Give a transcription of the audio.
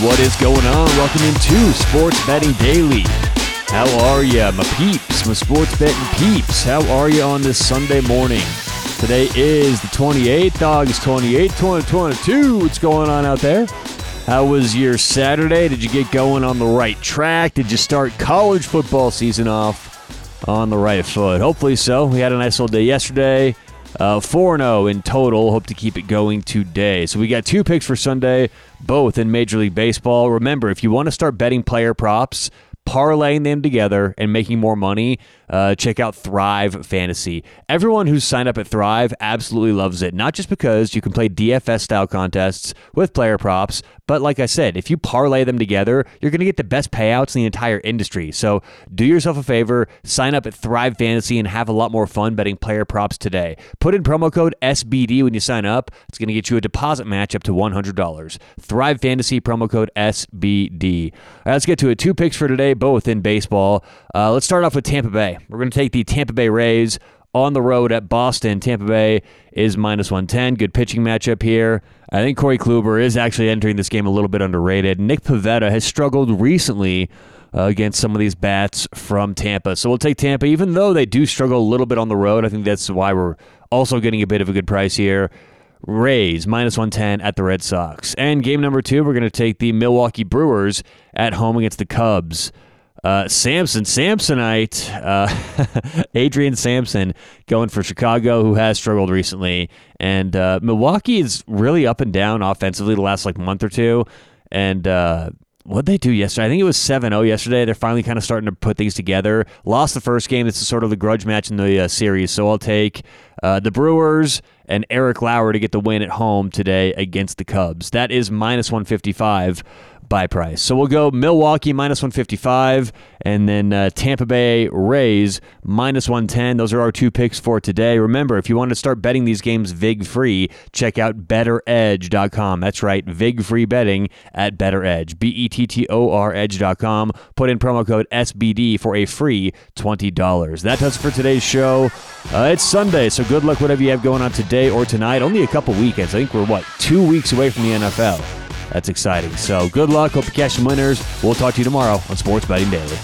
what is going on? Welcome into Sports Betting Daily. How are you, my peeps, my sports betting peeps? How are you on this Sunday morning? Today is the 28th, August 28th, 2022. What's going on out there? How was your Saturday? Did you get going on the right track? Did you start college football season off on the right foot? Hopefully so. We had a nice little day yesterday. Uh, 4 0 in total. Hope to keep it going today. So we got two picks for Sunday, both in Major League Baseball. Remember, if you want to start betting player props, parlaying them together and making more money, uh, check out Thrive Fantasy. Everyone who's signed up at Thrive absolutely loves it, not just because you can play DFS style contests with player props, but like I said, if you parlay them together, you're going to get the best payouts in the entire industry. So do yourself a favor, sign up at Thrive Fantasy and have a lot more fun betting player props today. Put in promo code SBD when you sign up. It's going to get you a deposit match up to $100. Thrive Fantasy promo code SBD. All right, let's get to it. Two picks for today, both in baseball. Uh, let's start off with Tampa Bay. We're going to take the Tampa Bay Rays on the road at Boston. Tampa Bay is minus 110. Good pitching matchup here. I think Corey Kluber is actually entering this game a little bit underrated. Nick Pivetta has struggled recently uh, against some of these bats from Tampa. So we'll take Tampa, even though they do struggle a little bit on the road. I think that's why we're also getting a bit of a good price here. Rays minus 110 at the Red Sox. And game number two, we're going to take the Milwaukee Brewers at home against the Cubs. Uh, Sampson, Samsonite, uh, Adrian Sampson going for Chicago, who has struggled recently. And uh, Milwaukee is really up and down offensively the last like month or two. And uh, what they do yesterday? I think it was 7 0 yesterday. They're finally kind of starting to put things together. Lost the first game. This is sort of the grudge match in the uh, series. So I'll take uh, the Brewers and Eric Lauer to get the win at home today against the Cubs. That is minus 155 buy price. So we'll go Milwaukee minus 155 and then uh, Tampa Bay Rays minus 110. Those are our two picks for today. Remember, if you want to start betting these games VIG free, check out bettoredge.com. That's right, VIG free betting at BettorEdge. B E T T O R edge.com. Put in promo code SBD for a free $20. That does it for today's show. Uh, it's Sunday, so good luck whatever you have going on today or tonight. Only a couple weekends. I think we're, what, two weeks away from the NFL. That's exciting. So good luck. Hope you catch some winners. We'll talk to you tomorrow on Sports Betting Daily.